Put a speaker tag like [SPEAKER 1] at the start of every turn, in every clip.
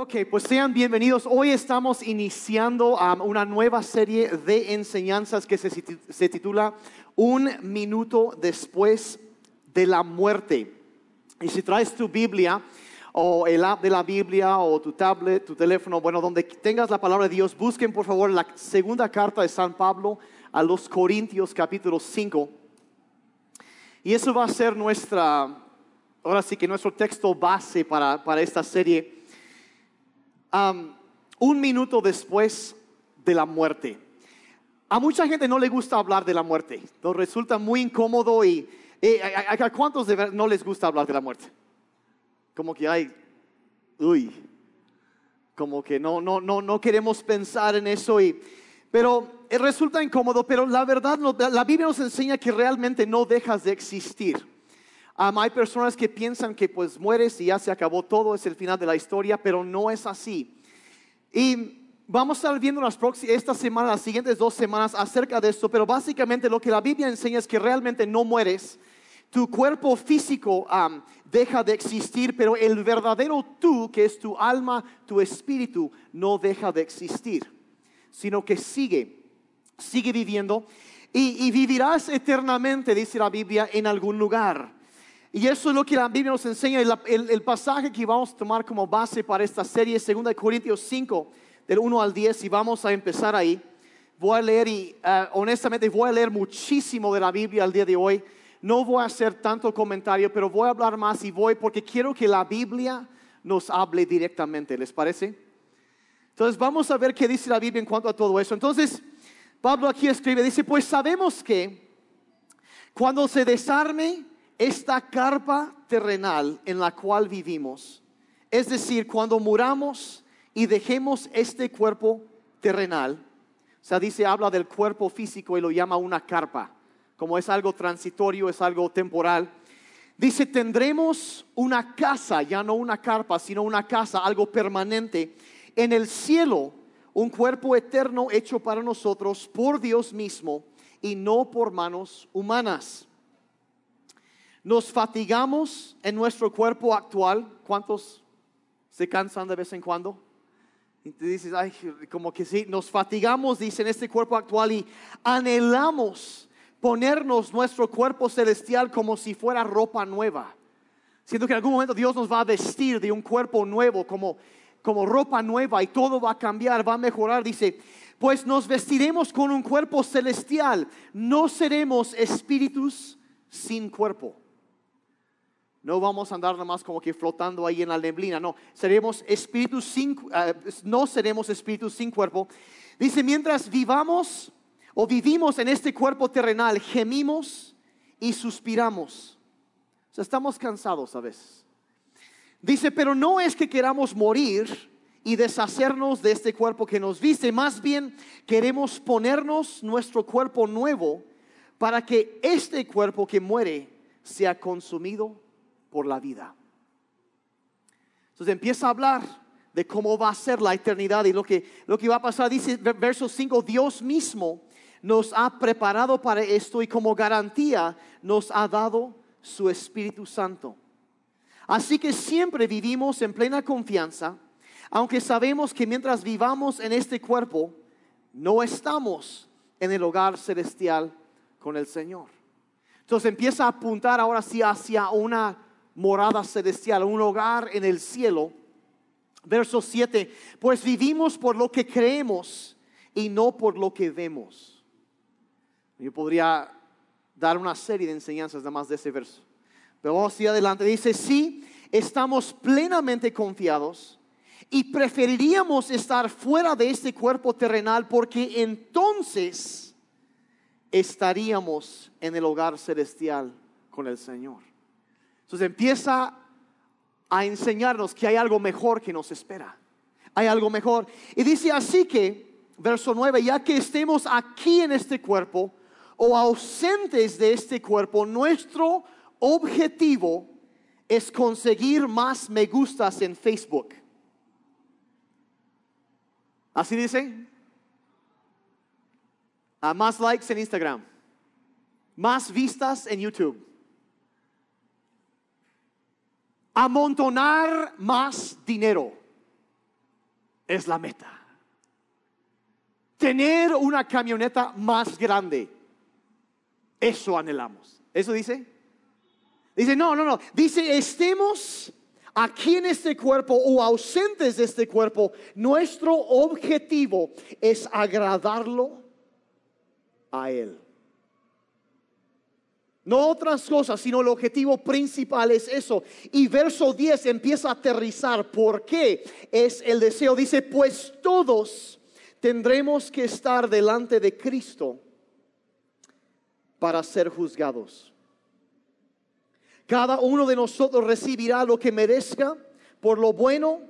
[SPEAKER 1] Ok, pues sean bienvenidos. Hoy estamos iniciando um, una nueva serie de enseñanzas que se, se titula Un minuto después de la muerte. Y si traes tu Biblia o el app de la Biblia o tu tablet, tu teléfono, bueno, donde tengas la palabra de Dios, busquen por favor la segunda carta de San Pablo a los Corintios capítulo 5. Y eso va a ser nuestra, ahora sí que nuestro texto base para, para esta serie un minuto después de la muerte. A mucha gente no le gusta hablar de la muerte, nos resulta muy incómodo y eh, ¿a, cuántos no les gusta hablar de la muerte? Como que hay, uy, como que no, no, no, no queremos pensar en eso y, pero eh, resulta incómodo, pero la verdad, la Biblia nos enseña que realmente no dejas de existir hay personas que piensan que pues mueres y ya se acabó todo, es el final de la historia, pero no es así. Y vamos a estar viendo las próximas, esta semana, las siguientes dos semanas acerca de esto, pero básicamente lo que la Biblia enseña es que realmente no mueres. Tu cuerpo físico deja de existir, pero el verdadero tú, que es tu alma, tu espíritu, no deja de existir, sino que sigue, sigue viviendo y vivirás eternamente, dice la Biblia, en algún lugar. Y eso es lo que la Biblia nos enseña. El, el, pasaje que vamos a tomar como base para esta serie es 2 Corintios 5, del 1 al 10, y vamos a empezar ahí. Voy a leer y eh, honestamente voy a leer muchísimo de la Biblia al día de hoy. No voy a hacer tanto comentario, pero voy a hablar más y voy porque quiero que la Biblia nos hable directamente. ¿Les parece? Entonces vamos a ver qué dice la Biblia en cuanto a todo eso. Entonces, Pablo aquí escribe, dice, pues sabemos que cuando se desarme esta carpa terrenal en la cual vivimos. Es decir, cuando muramos y dejemos este cuerpo terrenal, o sea, dice, habla del cuerpo físico y lo llama una carpa, como es algo transitorio, es algo temporal. Dice, tendremos una casa, ya no una carpa, sino una casa, algo permanente, en el cielo, un cuerpo eterno hecho para nosotros por Dios mismo y no por manos humanas. Nos fatigamos en nuestro cuerpo actual. ¿Cuántos se cansan de vez en cuando? Y te dices, ay, como que sí, nos fatigamos, dice, en este cuerpo actual y anhelamos ponernos nuestro cuerpo celestial como si fuera ropa nueva. Siento que en algún momento Dios nos va a vestir de un cuerpo nuevo, como, como ropa nueva y todo va a cambiar, va a mejorar. Dice, pues nos vestiremos con un cuerpo celestial, no seremos espíritus sin cuerpo. No vamos a andar nada más como que flotando ahí en la neblina, no, seremos espíritus sin, eh, no seremos espíritus sin cuerpo. Dice, mientras vivamos o vivimos en este cuerpo terrenal, gemimos y suspiramos. O sea, estamos cansados a veces. Dice, pero no es que queramos morir y deshacernos de este cuerpo que nos viste, más bien queremos ponernos nuestro cuerpo nuevo para que este cuerpo que muere sea consumido por la vida. Entonces empieza a hablar de cómo va a ser la eternidad y lo que, lo que va a pasar. Dice verso 5, Dios mismo nos ha preparado para esto y como garantía nos ha dado su Espíritu Santo. Así que siempre vivimos en plena confianza, aunque sabemos que mientras vivamos en este cuerpo, no estamos en el hogar celestial con el Señor. Entonces empieza a apuntar ahora sí hacia una morada celestial, un hogar en el cielo. Verso 7, pues vivimos por lo que creemos y no por lo que vemos. Yo podría dar una serie de enseñanzas nada más de ese verso. Pero vamos hacia adelante. Dice, sí, estamos plenamente confiados y preferiríamos estar fuera de este cuerpo terrenal porque entonces estaríamos en el hogar celestial con el Señor. Entonces empieza a enseñarnos que hay algo mejor que nos espera. Hay algo mejor. Y dice así que, verso 9, ya que estemos aquí en este cuerpo o ausentes de este cuerpo, nuestro objetivo es conseguir más me gustas en Facebook. ¿Así dice? A más likes en Instagram. Más vistas en YouTube amontonar más dinero. es la meta. Tener una camioneta más grande. Eso anhelamos. ¿Eso dice? Dice, no, no, no. Dice, estemos aquí en este cuerpo o ausentes de este cuerpo. Nuestro objetivo es agradarlo a Él. No otras cosas, sino el objetivo principal es eso. Y verso 10 empieza a aterrizar. ¿Por qué? Es el deseo. Dice, pues todos tendremos que estar delante de Cristo para ser juzgados. Cada uno de nosotros recibirá lo que merezca por lo bueno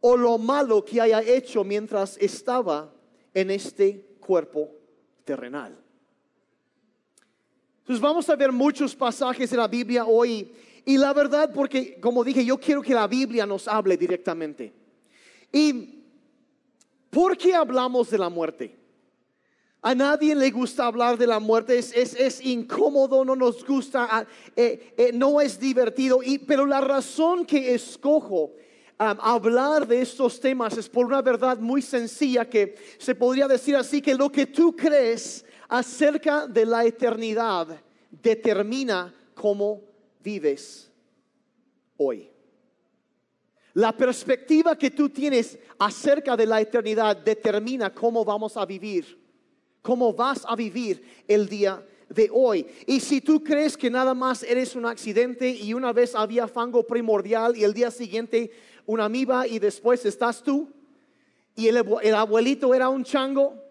[SPEAKER 1] o lo malo que haya hecho mientras estaba en este cuerpo terrenal. Entonces vamos a ver muchos pasajes de la Biblia hoy. Y la verdad, porque como dije, yo quiero que la Biblia nos hable directamente. ¿Y por qué hablamos de la muerte? A nadie le gusta hablar de la muerte, es, es, incómodo, no nos gusta, ah, eh, eh, no es divertido. Pero la razón que escojo hablar de estos temas es por una verdad muy sencilla que se podría decir así, que lo que tú crees acerca de la eternidad determina cómo vives hoy. La perspectiva que tú tienes acerca de la eternidad determina cómo vamos a vivir, cómo vas a vivir el día de hoy. Y si tú crees que nada más eres un accidente y una vez había fango primordial y el día siguiente una amiba y después estás tú y el, el abuelito era un chango,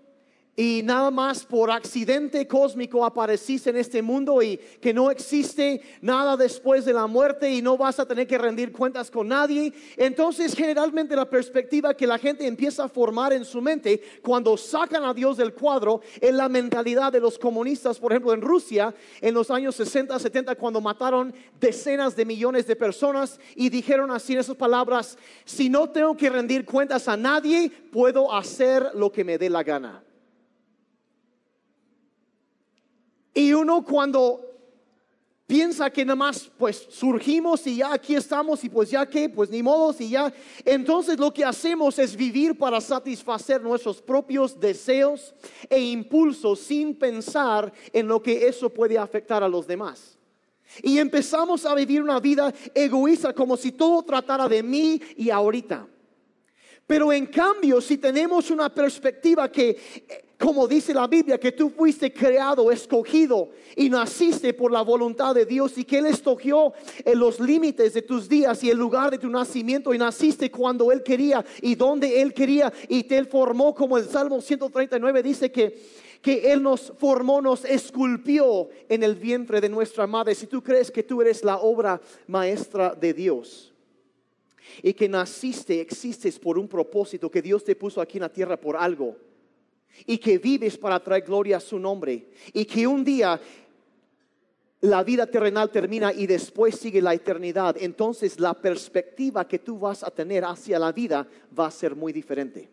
[SPEAKER 1] y nada más por accidente cósmico apareciste en este mundo y que no existe nada después de la muerte y no vas a tener que rendir cuentas con nadie. Entonces generalmente la perspectiva que la gente empieza a formar en su mente cuando sacan a Dios del cuadro es la mentalidad de los comunistas, por ejemplo en Rusia en los años 60, 70 cuando mataron decenas de millones de personas y dijeron así en esas palabras, si no tengo que rendir cuentas a nadie, puedo hacer lo que me dé la gana. Y uno cuando piensa que nada más pues surgimos y ya aquí estamos y pues ya que, pues ni modos y ya. Entonces lo que hacemos es vivir para satisfacer nuestros propios deseos e impulsos sin pensar en lo que eso puede afectar a los demás. Y empezamos a vivir una vida egoísta como si todo tratara de mí y ahorita. Pero en cambio, si tenemos una perspectiva que como dice la Biblia, que tú fuiste creado, escogido y naciste por la voluntad de Dios y que Él escogió en los límites de tus días y el lugar de tu nacimiento y naciste cuando Él quería y donde Él quería y te formó como el Salmo 139 dice que que Él nos formó, nos esculpió en el vientre de nuestra madre. Si tú crees que tú eres la obra maestra de Dios y que naciste, existes por un propósito, que Dios te puso aquí en la tierra por algo y que vives para traer gloria a su nombre y que un día la vida terrenal termina y después sigue la eternidad, entonces la perspectiva que tú vas a tener hacia la vida va a ser muy diferente.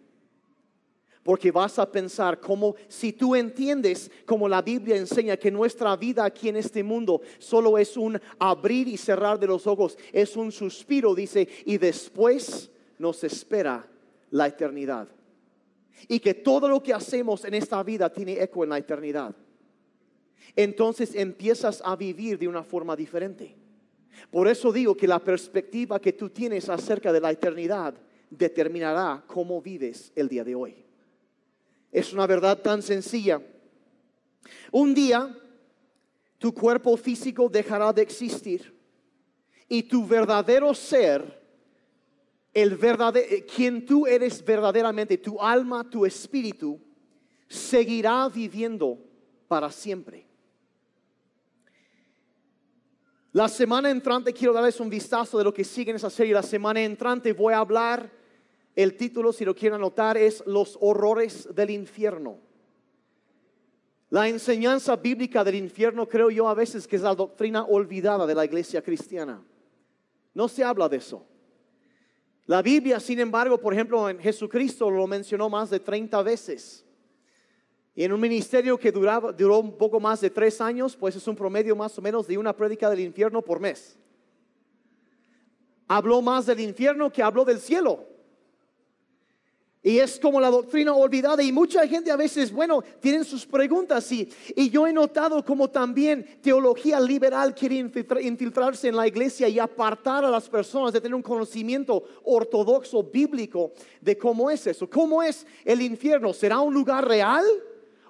[SPEAKER 1] Porque vas a pensar como si tú entiendes, como la Biblia enseña, que nuestra vida aquí en este mundo solo es un abrir y cerrar de los ojos, es un suspiro, dice, y después nos espera la eternidad y que todo lo que hacemos en esta vida tiene eco en la eternidad, entonces empiezas a vivir de una forma diferente. Por eso digo que la perspectiva que tú tienes acerca de la eternidad determinará cómo vives el día de hoy. Es una verdad tan sencilla. Un día tu cuerpo físico dejará de existir y tu verdadero ser el verdadero, eh, quien tú eres verdaderamente, tu alma, tu espíritu, seguirá viviendo para siempre. La semana entrante quiero darles un vistazo de lo que sigue en esa serie. La semana entrante voy a hablar, el título, si lo quieren anotar, es Los horrores del infierno. La enseñanza bíblica del infierno creo yo a veces que es la doctrina olvidada de la iglesia cristiana. No se habla de eso. La Biblia, sin embargo, por ejemplo, en Jesucristo lo mencionó más de 30 veces. Y en un ministerio que duraba, duró un poco más de tres años, pues es un promedio más o menos de una prédica del infierno por mes. Habló más del infierno que habló del cielo. Y es como la doctrina olvidada y mucha gente a veces, bueno, tienen sus preguntas y, y yo he notado como también teología liberal quiere infiltrarse en la iglesia y apartar a las personas de tener un conocimiento ortodoxo bíblico de cómo es eso, cómo es el infierno, ¿será un lugar real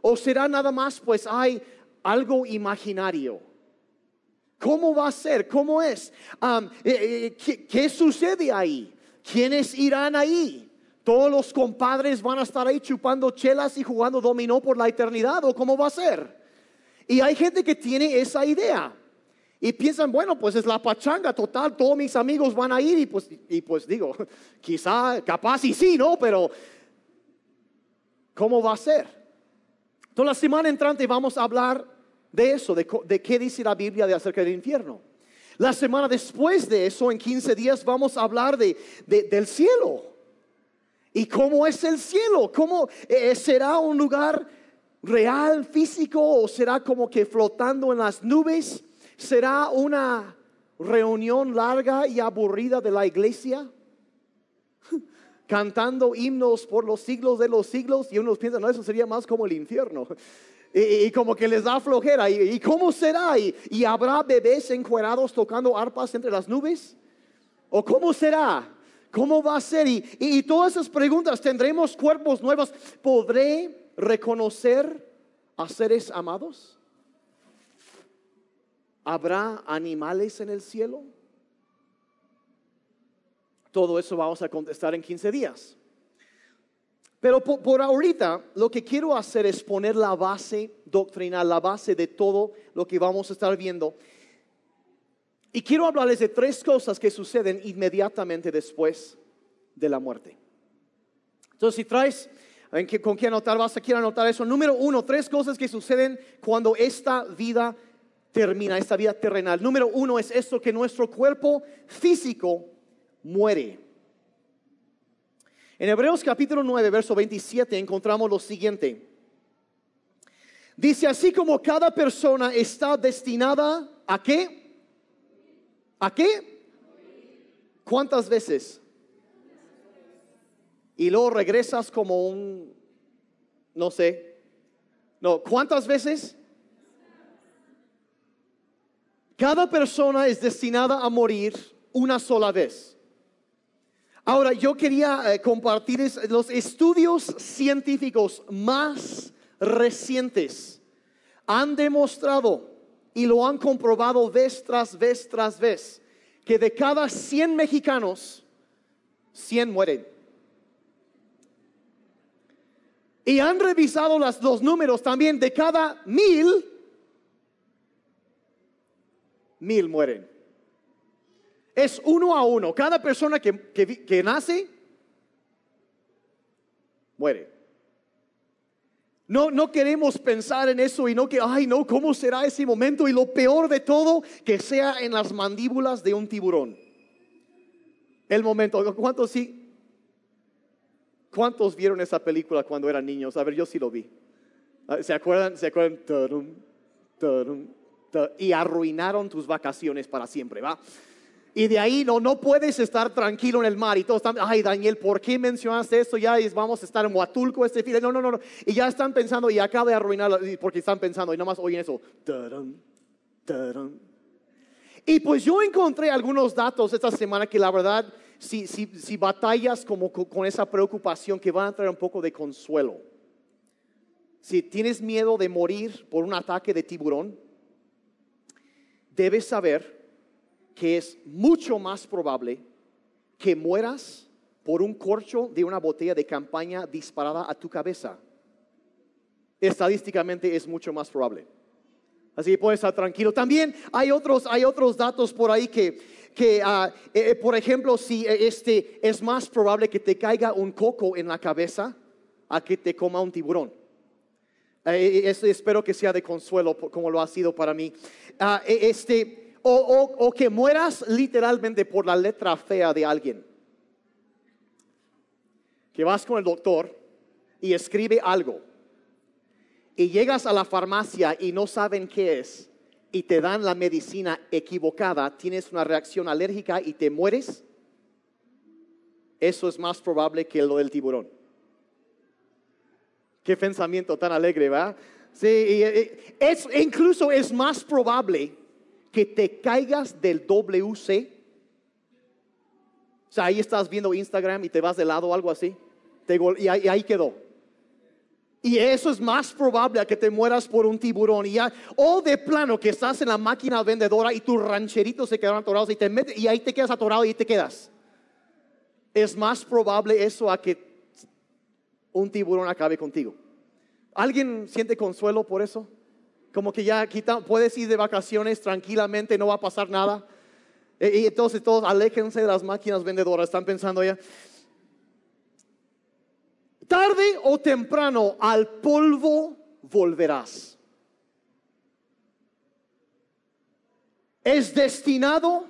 [SPEAKER 1] o será nada más pues hay algo imaginario? ¿Cómo va a ser? ¿Cómo es? Eh, eh, ¿qué, ¿Qué sucede ahí? ¿Quiénes irán ahí? Todos los compadres van a estar ahí chupando chelas y jugando dominó por la eternidad o cómo va a ser. Y hay gente que tiene esa idea y piensan, bueno, pues es la pachanga total, todos mis amigos van a ir y pues, y pues digo, quizá, capaz y sí, ¿no? Pero, ¿cómo va a ser? Entonces la semana entrante vamos a hablar de eso, de, qué dice la Biblia de acerca del infierno. La semana después de eso, en 15 días, vamos a hablar de, del cielo. ¿Y cómo es el cielo? ¿Cómo eh, será un lugar real, físico o será como que flotando en las nubes? ¿Será una reunión larga y aburrida de la iglesia? Cantando himnos por los siglos de los siglos y unos piensan, no, eso sería más como el infierno. Y, como que les da flojera. ¿Y, cómo será? ¿Y, ¿Y habrá bebés encuerados tocando arpas entre las nubes? ¿O cómo será? ¿Cómo va a ser? Y, todas esas preguntas, ¿tendremos cuerpos nuevos? ¿Podré reconocer a seres amados? ¿Habrá animales en el cielo? Todo eso vamos a contestar en 15 días. Pero por, por, ahorita lo que quiero hacer es poner la base doctrinal, la base de todo lo que vamos a estar viendo. Y quiero hablarles de tres cosas que suceden inmediatamente después de la muerte. Entonces, si traes con qué anotar, vas a querer anotar eso. Número uno, tres cosas que suceden cuando esta vida termina, esta vida terrenal. Número uno es esto, que nuestro cuerpo físico muere. En Hebreos capítulo 9, verso 27 encontramos lo siguiente. Dice, así como cada persona está destinada a qué? ¿A qué? ¿Cuántas veces? Y luego regresas como un, no sé, no, ¿cuántas veces? Cada persona es destinada a morir una sola vez. Ahora, yo quería eh, compartir los estudios científicos más recientes. Han demostrado y lo han comprobado vez tras vez tras vez, que de cada 100 mexicanos, 100 mueren. Y han revisado los números también, de cada mil, mil mueren. Es uno a uno. Cada persona que, que nace, muere. No, no queremos pensar en eso y no que, ay, no, ¿cómo será ese momento? Y lo peor de todo, que sea en las mandíbulas de un tiburón. El momento, ¿cuántos sí? ¿Cuántos vieron esa película cuando eran niños? A ver, yo sí lo vi. Ah, ¿Se acuerdan? ¿Se acuerdan? y arruinaron tus vacaciones para siempre, ¿va? Y de ahí no, no puedes estar tranquilo en el mar. Y todos están, ay Daniel, ¿por qué mencionaste esto? Ya vamos a estar en Huatulco este fin. No, no, no, no. Y ya están pensando y acaba de arruinar porque están pensando y nomás oyen eso. Y pues yo encontré algunos datos esta semana que la verdad, si, si, si batallas como con esa preocupación, que van a traer un poco de consuelo. Si tienes miedo de morir por un ataque de tiburón, debes saber que es mucho más probable que mueras por un corcho de una botella de campaña disparada a tu cabeza. Estadísticamente es mucho más probable. Así que puedes estar tranquilo. También hay otros, hay otros datos por ahí que, que ah, eh, eh, por ejemplo, si eh, este, es más probable que te caiga un coco en la cabeza a que te coma un tiburón. espero que sea de consuelo como lo ha sido para mí. Ah, este, o, que mueras literalmente por la letra fea de alguien. Que vas con el doctor y escribe algo. Y llegas a la farmacia y no saben qué es. Y te dan la medicina equivocada. Tienes una reacción alérgica y te mueres. Eso es más probable que lo del tiburón. Qué pensamiento tan alegre, ¿va? Sí, es, incluso es más probable que te caigas del WC. O sea, ahí estás viendo Instagram y te vas de lado o algo así. Te, y, ahí, y ahí quedó. Y eso es más probable a que te mueras por un tiburón. Y ya, o de plano que estás en la máquina vendedora y tus rancheritos se quedaron atorados y te metes y ahí te quedas atorado y te quedas. Es más probable eso a que un tiburón acabe contigo. ¿Alguien siente consuelo por eso? Como que ya quita, puedes ir de vacaciones tranquilamente, no va a pasar nada. E, y entonces todos aléjense de las máquinas vendedoras, están pensando ya. Tarde o temprano al polvo volverás. Es destinado,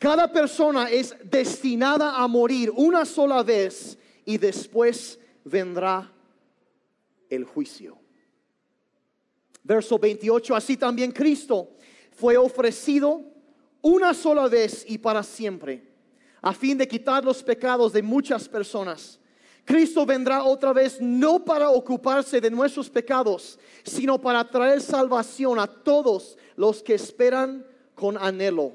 [SPEAKER 1] cada persona es destinada a morir una sola vez y después vendrá el juicio. Verso 28, así también Cristo fue ofrecido una sola vez y para siempre, a fin de quitar los pecados de muchas personas. Cristo vendrá otra vez no para ocuparse de nuestros pecados, sino para traer salvación a todos los que esperan con anhelo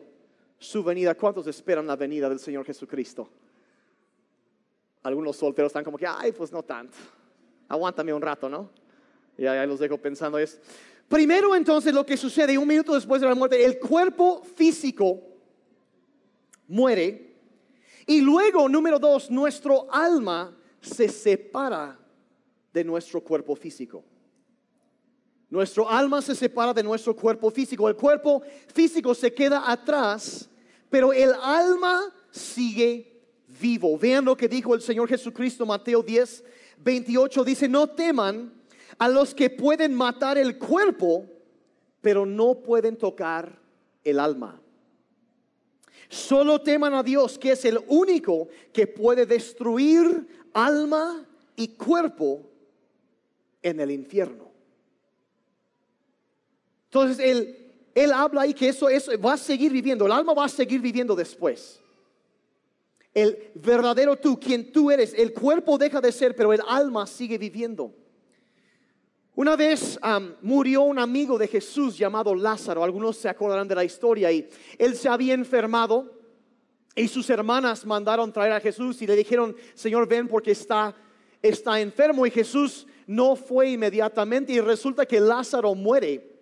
[SPEAKER 1] su venida. ¿Cuántos esperan la venida del Señor Jesucristo? Algunos solteros están como que, ay, pues no tanto. Aguántame un rato, ¿no? Y ahí los dejo pensando. Primero entonces lo que sucede un minuto después de la muerte, el cuerpo físico muere. Y luego, número dos, nuestro alma se separa de nuestro cuerpo físico. Nuestro alma se separa de nuestro cuerpo físico. El cuerpo físico se queda atrás, pero el alma sigue vivo. Vean lo que dijo el Señor Jesucristo, Mateo 10, 28. Dice, no teman a los que pueden matar el cuerpo, pero no pueden tocar el alma. Solo teman a Dios, que es el único que puede destruir alma y cuerpo en el infierno. Entonces, él, él habla ahí que eso, eso va a seguir viviendo, el alma va a seguir viviendo después. El verdadero tú, quien tú eres, el cuerpo deja de ser, pero el alma sigue viviendo. Una vez murió un amigo de Jesús llamado Lázaro, algunos se acordarán de la historia, y él se había enfermado y sus hermanas mandaron traer a Jesús y le dijeron, Señor, ven porque está, está enfermo. Y Jesús no fue inmediatamente y resulta que Lázaro muere.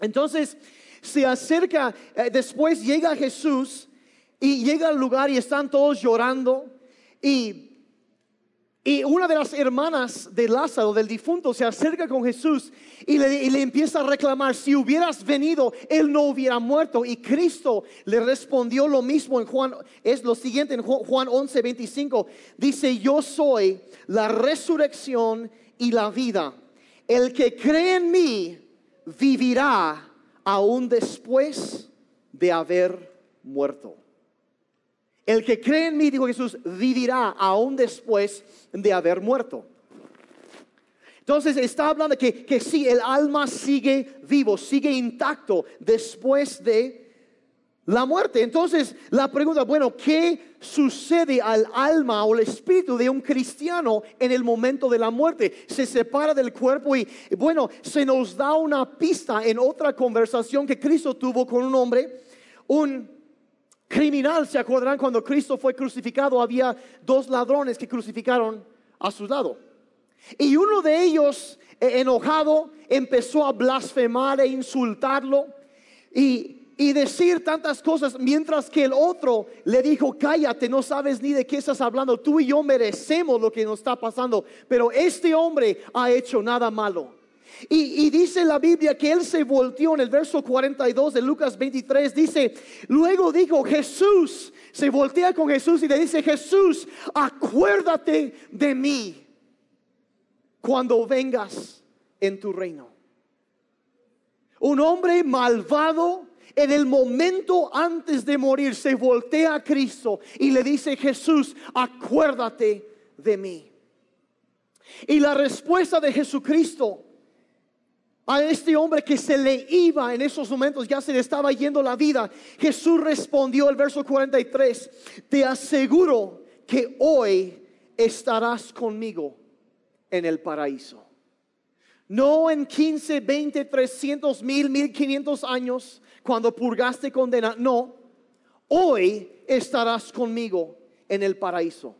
[SPEAKER 1] Entonces se acerca, eh, después llega Jesús y llega al lugar y están todos llorando y y una de las hermanas de Lázaro, del difunto, se acerca con Jesús y le, empieza a reclamar, si hubieras venido, él no hubiera muerto. Y Cristo le respondió lo mismo en Juan, es lo siguiente en Juan 11, 25. Dice, yo soy la resurrección y la vida. El que cree en mí vivirá aún después de haber muerto. El que cree en mí, dijo Jesús, vivirá aún después de haber muerto. Entonces está hablando que, que sí, el alma sigue vivo, sigue intacto después de la muerte. Entonces la pregunta, bueno, ¿qué sucede al alma o el espíritu de un cristiano en el momento de la muerte? Se separa del cuerpo y, bueno, se nos da una pista en otra conversación que Cristo tuvo con un hombre, un criminal. ¿Se acordarán cuando Cristo fue crucificado? Había dos ladrones que crucificaron a su lado. Y uno de ellos, eh, enojado, empezó a blasfemar e insultarlo y, y decir tantas cosas, mientras que el otro le dijo, cállate, no sabes ni de qué estás hablando, tú y yo merecemos lo que nos está pasando, pero este hombre ha hecho nada malo. Y, dice la Biblia que él se volteó en el verso 42 de Lucas 23. Dice, luego dijo Jesús, se voltea con Jesús y le dice, Jesús, acuérdate de mí cuando vengas en tu reino. Un hombre malvado en el momento antes de morir se voltea a Cristo y le dice, Jesús, acuérdate de mí. Y la respuesta de Jesucristo a este hombre que se le iba en esos momentos, ya se le estaba yendo la vida, Jesús respondió el verso 43, te aseguro que hoy estarás conmigo en el paraíso. No en 15, 20, 300, mil, 1500 años cuando purgaste condena. No, hoy estarás conmigo en el paraíso.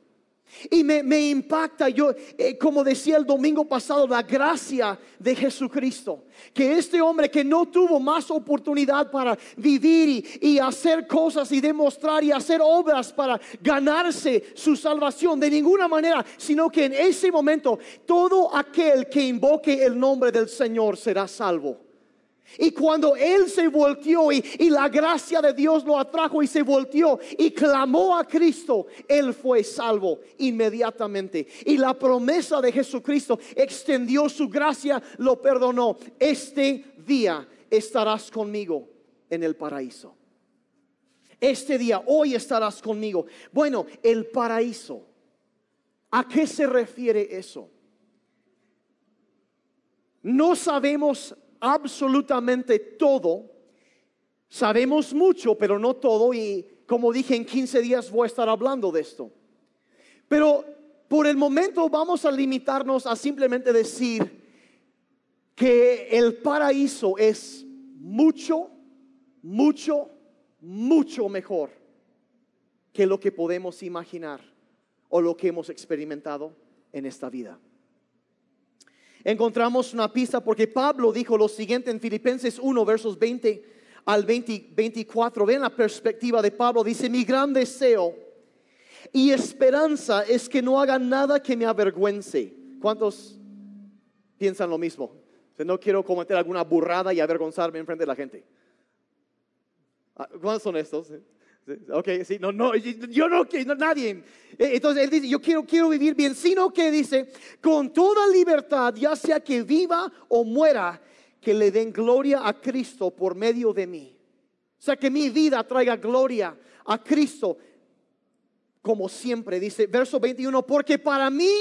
[SPEAKER 1] Y me, impacta, yo, eh, como decía el domingo pasado, la gracia de Jesucristo. Que este hombre que no tuvo más oportunidad para vivir y, hacer cosas y demostrar y hacer obras para ganarse su salvación de ninguna manera, sino que en ese momento todo aquel que invoque el nombre del Señor será salvo. Y cuando él se volteó y, la gracia de Dios lo atrajo y se volteó y clamó a Cristo, él fue salvo inmediatamente. Y la promesa de Jesucristo extendió su gracia, lo perdonó. Este día estarás conmigo en el paraíso. Este día, hoy estarás conmigo. Bueno, el paraíso. ¿A qué se refiere eso? No sabemos absolutamente todo. Sabemos mucho, pero no todo. Y como dije, en 15 días voy a estar hablando de esto. Pero por el momento vamos a limitarnos a simplemente decir que el paraíso es mucho, mucho, mucho mejor que lo que podemos imaginar o lo que hemos experimentado en esta vida encontramos una pista porque Pablo dijo lo siguiente en Filipenses 1, versos 20 al 24. Ven la perspectiva de Pablo. Dice, mi gran deseo y esperanza es que no haga nada que me avergüence. ¿Cuántos piensan lo mismo? no quiero cometer alguna burrada y avergonzarme en frente de la gente. Ah, ¿Cuántos son estos? Ok, sí, no, no, yo no quiero, nadie. E, entonces él dice, yo quiero, quiero vivir bien, sino que dice, con toda libertad, ya sea que viva o muera, que le den gloria a Cristo por medio de mí. O sea, que mi vida traiga gloria a Cristo, como siempre, dice verso 21, porque para mí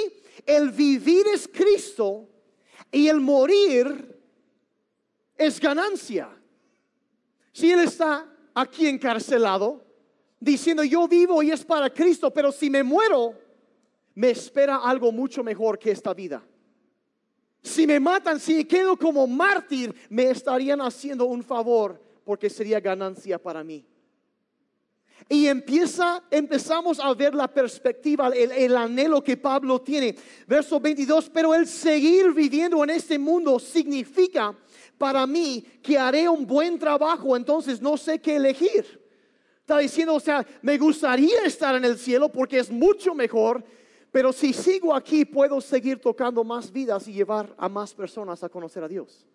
[SPEAKER 1] el vivir es Cristo y el morir es ganancia. Si Él está aquí encarcelado, diciendo yo vivo y es para Cristo, pero si me muero, me espera algo mucho mejor que esta vida. Si me matan, si quedo como mártir, me estarían haciendo un favor porque sería ganancia para mí. Y empieza, empezamos a ver la perspectiva, el, el, anhelo que Pablo tiene. Verso 22, pero el seguir viviendo en este mundo significa para mí que haré un buen trabajo, entonces no sé qué elegir. Está diciendo, o sea, me gustaría estar en el cielo porque es mucho mejor, pero si sigo aquí puedo seguir tocando más vidas y llevar a más personas a conocer a Dios.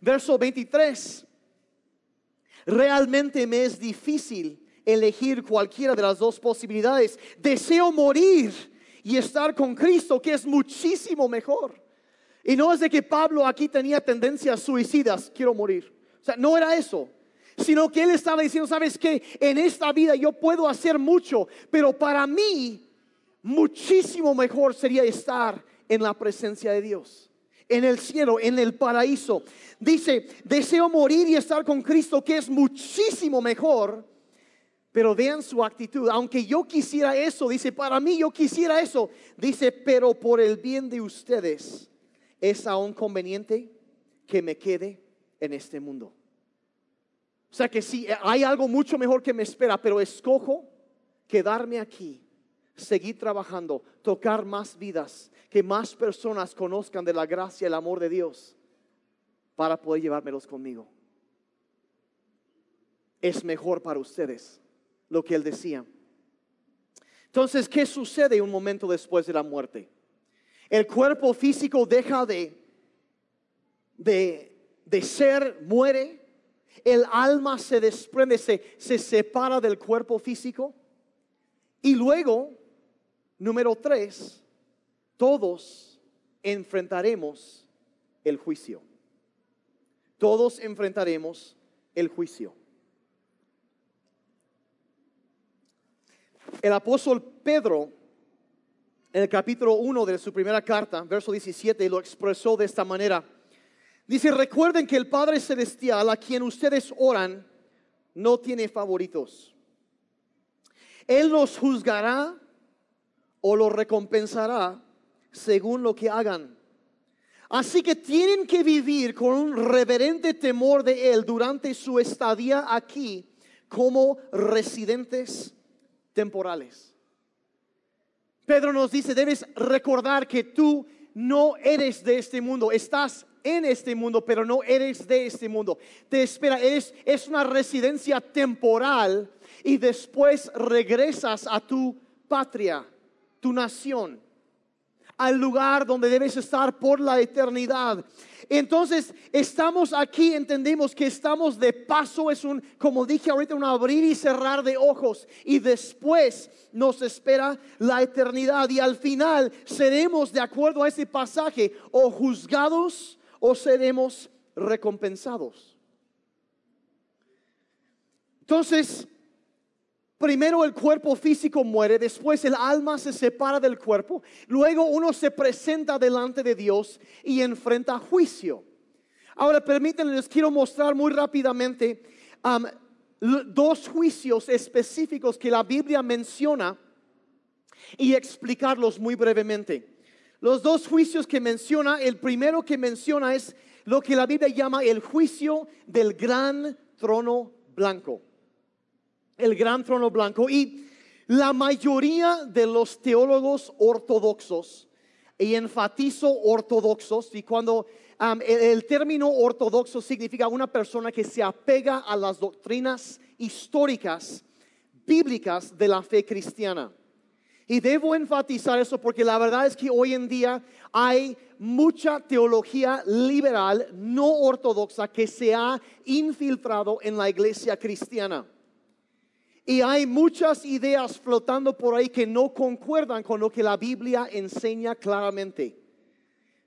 [SPEAKER 1] Verso 23. Realmente me es difícil elegir cualquiera de las dos posibilidades. Deseo morir y estar con Cristo, que es muchísimo mejor. Y no es de que Pablo aquí tenía tendencias suicidas, quiero morir. O sea, no era eso sino que él estaba diciendo, sabes que en esta vida yo puedo hacer mucho, pero para mí muchísimo mejor sería estar en la presencia de Dios, en el cielo, en el paraíso. Dice, deseo morir y estar con Cristo, que es muchísimo mejor. Pero vean su actitud, aunque yo quisiera eso, dice, para mí yo quisiera eso, dice, pero por el bien de ustedes es aún conveniente que me quede en este mundo. O sea que si hay algo mucho mejor que me espera, pero escojo quedarme aquí, seguir trabajando, tocar más vidas, que más personas conozcan de la gracia y el amor de Dios para poder llevármelos conmigo. Es mejor para ustedes lo que él decía. Entonces, ¿qué sucede un momento después de la muerte? El cuerpo físico deja de, de, de ser, muere, el alma se desprende, se, se separa del cuerpo físico. Y luego, número tres, todos enfrentaremos el juicio. Todos enfrentaremos el juicio. El apóstol Pedro, en el capítulo 1 de su primera carta, verso 17, lo expresó de esta manera. Dice, recuerden que el Padre Celestial a quien ustedes oran no tiene favoritos. Él los juzgará o lo recompensará según lo que hagan. Así que tienen que vivir con un reverente temor de Él durante su estadía aquí como residentes temporales. Pedro nos dice, debes recordar que tú no eres de este mundo, estás en este mundo, pero no eres de este mundo. Te espera, es, es una residencia temporal y después regresas a tu patria, tu nación al lugar donde debes estar por la eternidad. Entonces, estamos aquí, entendemos que estamos de paso, es un, como dije ahorita, un abrir y cerrar de ojos. Y después nos espera la eternidad. Y al final seremos, de acuerdo a ese pasaje, o juzgados o seremos recompensados. Entonces, Primero el cuerpo físico muere, después el alma se separa del cuerpo, luego uno se presenta delante de Dios y enfrenta juicio. Ahora permítanme, les quiero mostrar muy rápidamente dos juicios específicos que la Biblia menciona y explicarlos muy brevemente. Los dos juicios que menciona, el primero que menciona es lo que la Biblia llama el juicio del gran trono blanco el gran trono blanco. Y la mayoría de los teólogos ortodoxos, y enfatizo ortodoxos, y cuando um, el, término ortodoxo significa una persona que se apega a las doctrinas históricas, bíblicas de la fe cristiana. Y debo enfatizar eso porque la verdad es que hoy en día hay mucha teología liberal no ortodoxa que se ha infiltrado en la iglesia cristiana. Y hay muchas ideas flotando por ahí que no concuerdan con lo que la Biblia enseña claramente.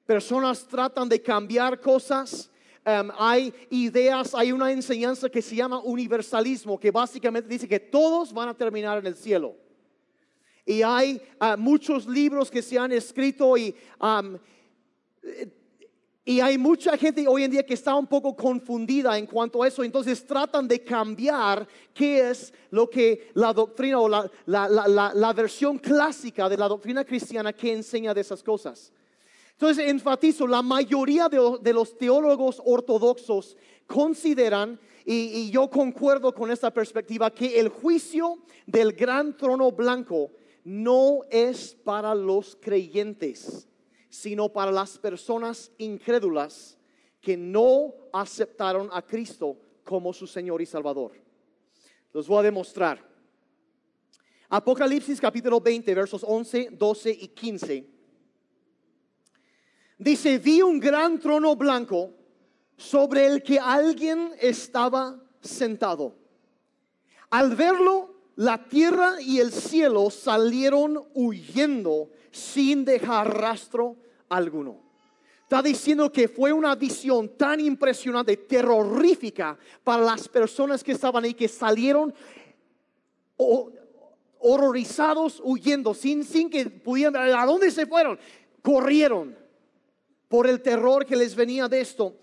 [SPEAKER 1] Personas tratan de cambiar cosas. Em, hay ideas, hay una enseñanza que se llama universalismo, que básicamente dice que todos van a terminar en el cielo. Y hay ah, muchos libros que se han escrito y y hay mucha gente hoy en día que está un poco confundida en cuanto a eso, entonces tratan de cambiar qué es lo que la doctrina o la, versión clásica de la doctrina cristiana que enseña de esas cosas. Entonces enfatizo, la mayoría de, los teólogos ortodoxos consideran, y yo concuerdo con esta perspectiva, que el juicio del gran trono blanco no es para los creyentes sino para las personas incrédulas que no aceptaron a Cristo como su Señor y Salvador. Los voy a demostrar. Apocalipsis capítulo 20, versos 11, 12 y 15. Dice, vi un gran trono blanco sobre el que alguien estaba sentado. Al verlo, la tierra y el cielo salieron huyendo sin dejar rastro alguno. Está diciendo que fue una visión tan impresionante, terrorífica para las personas que estaban ahí, que salieron horrorizados, huyendo, sin, sin que pudieran ver a dónde se fueron. Corrieron por el terror que les venía de esto.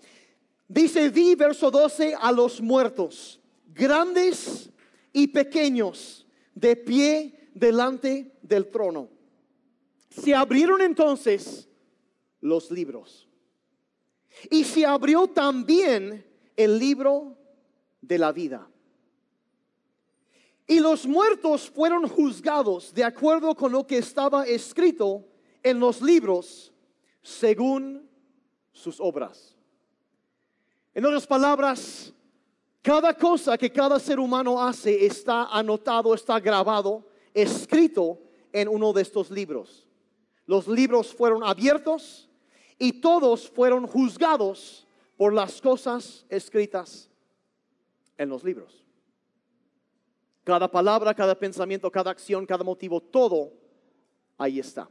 [SPEAKER 1] Dice, vi verso 12 a los muertos, grandes y pequeños, de pie delante del trono. Se abrieron entonces los libros. Y se abrió también el libro de la vida. Y los muertos fueron juzgados de acuerdo con lo que estaba escrito en los libros según sus obras. En otras palabras, cada cosa que cada ser humano hace está anotado, está grabado, escrito en uno de estos libros. Los libros fueron abiertos y todos fueron juzgados por las cosas escritas en los libros. Cada palabra, cada pensamiento, cada acción, cada motivo, todo ahí está.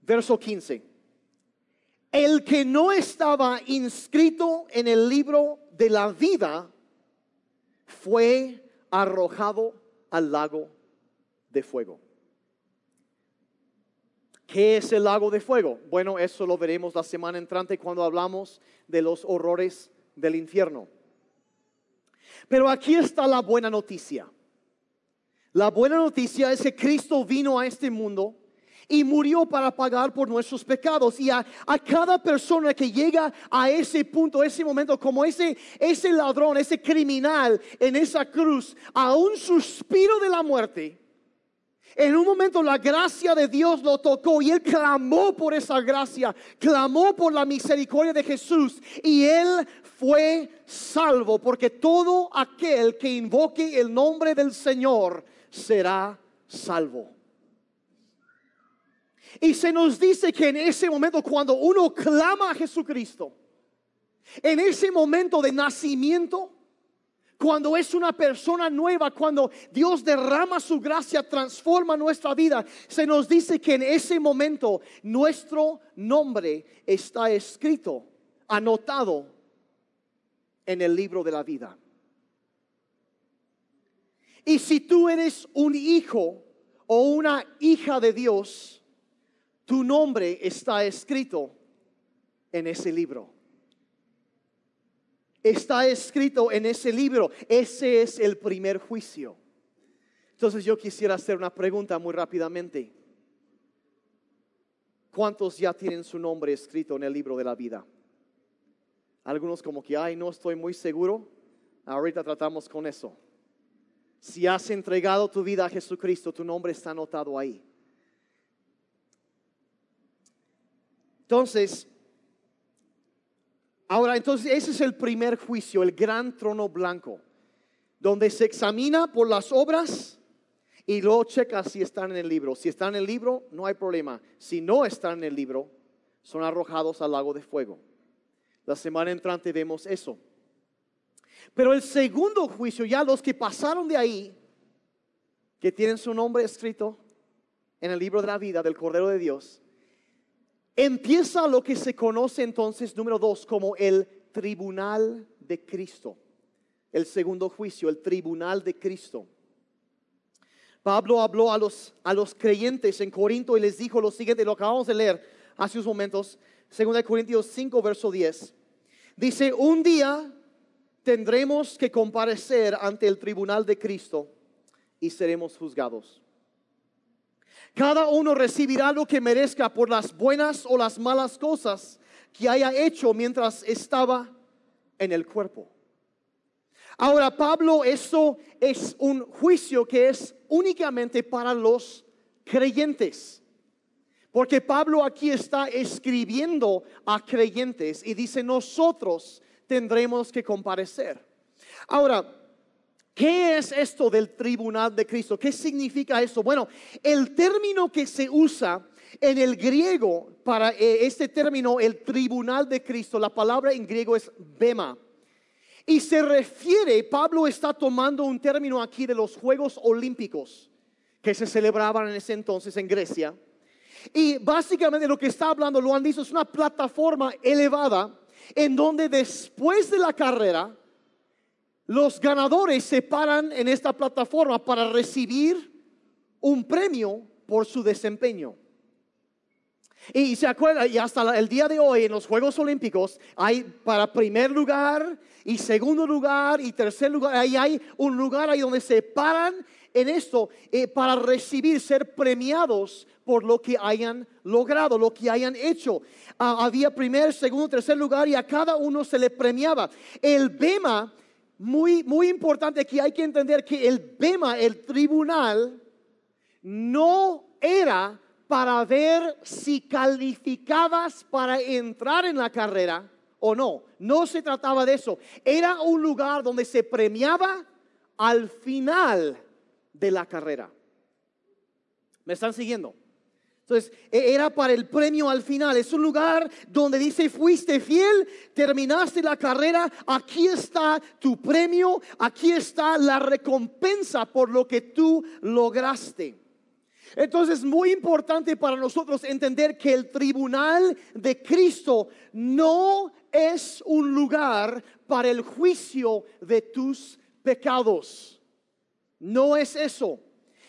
[SPEAKER 1] Verso 15. El que no estaba inscrito en el libro de la vida fue arrojado al lago de fuego. ¿Qué es el lago de fuego? Bueno, eso lo veremos la semana entrante cuando hablamos de los horrores del infierno. Pero aquí está la buena noticia. La buena noticia es que Cristo vino a este mundo y murió para pagar por nuestros pecados. Y a, cada persona que llega a ese punto, ese momento, como ese, ese ladrón, ese criminal en esa cruz, a un suspiro de la muerte, en un momento la gracia de Dios lo tocó y él clamó por esa gracia, clamó por la misericordia de Jesús y él fue salvo porque todo aquel que invoque el nombre del Señor será salvo. Y se nos dice que en ese momento cuando uno clama a Jesucristo, en ese momento de nacimiento, cuando es una persona nueva, cuando Dios derrama su gracia, transforma nuestra vida, se nos dice que en ese momento nuestro nombre está escrito, anotado en el libro de la vida. Y si tú eres un hijo o una hija de Dios, tu nombre está escrito en ese libro. Está escrito en ese libro. Ese es el primer juicio. Entonces yo quisiera hacer una pregunta muy rápidamente. ¿Cuántos ya tienen su nombre escrito en el libro de la vida? Algunos como que, ay, no estoy muy seguro. Ahorita tratamos con eso. Si has entregado tu vida a Jesucristo, tu nombre está anotado ahí. Entonces, ahora entonces ese es el primer juicio, el gran trono blanco, donde se examina por las obras y luego checa si están en el libro. Si están en el libro, no hay problema. Si no están en el libro, son arrojados al lago de fuego. La semana entrante vemos eso. Pero el segundo juicio, ya los que pasaron de ahí, que tienen su nombre escrito en el libro de la vida del Cordero de Dios, Empieza lo que se conoce entonces, número dos, como el tribunal de Cristo. El segundo juicio, el tribunal de Cristo. Pablo habló a los, a los creyentes en Corinto y les dijo lo siguiente, lo acabamos de leer hace unos momentos, 2 Corintios 5, verso 10. Dice, un día tendremos que comparecer ante el tribunal de Cristo y seremos juzgados. Cada uno recibirá lo que merezca por las buenas o las malas cosas que haya hecho mientras estaba en el cuerpo. Ahora, Pablo, eso es un juicio que es únicamente para los creyentes. Porque Pablo aquí está escribiendo a creyentes y dice, nosotros tendremos que comparecer. Ahora, ¿Qué es esto del tribunal de Cristo? ¿Qué significa eso? Bueno, el término que se usa en el griego para eh, este término, el tribunal de Cristo, la palabra en griego es bema. Y se refiere, Pablo está tomando un término aquí de los Juegos Olímpicos que se celebraban en ese entonces en Grecia. Y básicamente lo que está hablando, lo han dicho, es una plataforma elevada en donde después de la carrera, los ganadores se paran en esta plataforma para recibir un premio por su desempeño. Y se acuerda, y hasta el día de hoy en los Juegos Olímpicos hay para primer lugar y segundo lugar y tercer lugar, ahí hay un lugar ahí donde se paran en esto eh, para recibir, ser premiados por lo que hayan logrado, lo que hayan hecho. Ah, había primer, segundo, tercer lugar y a cada uno se le premiaba. El BEMA muy, muy importante aquí hay que entender que el BEMA, el tribunal, no era para ver si calificabas para entrar en la carrera o no. No se trataba de eso. Era un lugar donde se premiaba al final de la carrera. ¿Me están siguiendo? Entonces, e, era para el premio al final. Es un lugar donde dice, fuiste fiel, terminaste la carrera, aquí está tu premio, aquí está la recompensa por lo que tú lograste. Entonces es muy importante para nosotros entender que el tribunal de Cristo no es un lugar para el juicio de tus pecados. No es eso.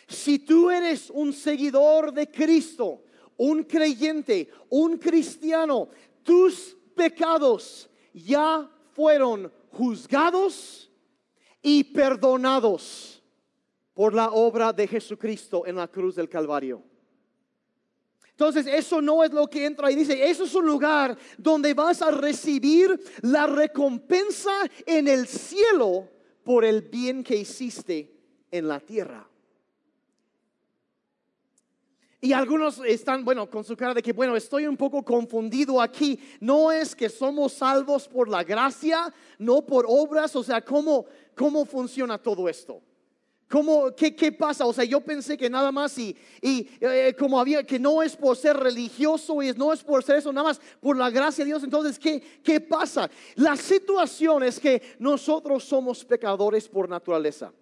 [SPEAKER 1] Si tú eres un seguidor de Cristo, un creyente, un cristiano, tus pecados ya fueron juzgados y perdonados. por la obra de Jesucristo en la cruz del Calvario. Entonces, eso no es lo que entra y dice, eso es un lugar donde vas a recibir la recompensa en el cielo por el bien que hiciste en la tierra. Y algunos están, bueno, con su cara de que, bueno, estoy un poco confundido aquí. No es que somos salvos por la gracia, no por obras. O sea, ¿cómo, cómo funciona todo esto? ¿Cómo, qué, qué, pasa? O sea, yo pensé que nada más y, y eh, como había, que no es por ser religioso y no es por ser eso, nada más por la gracia de Dios. Entonces, ¿qué, qué pasa? La situación es que nosotros somos pecadores por naturaleza.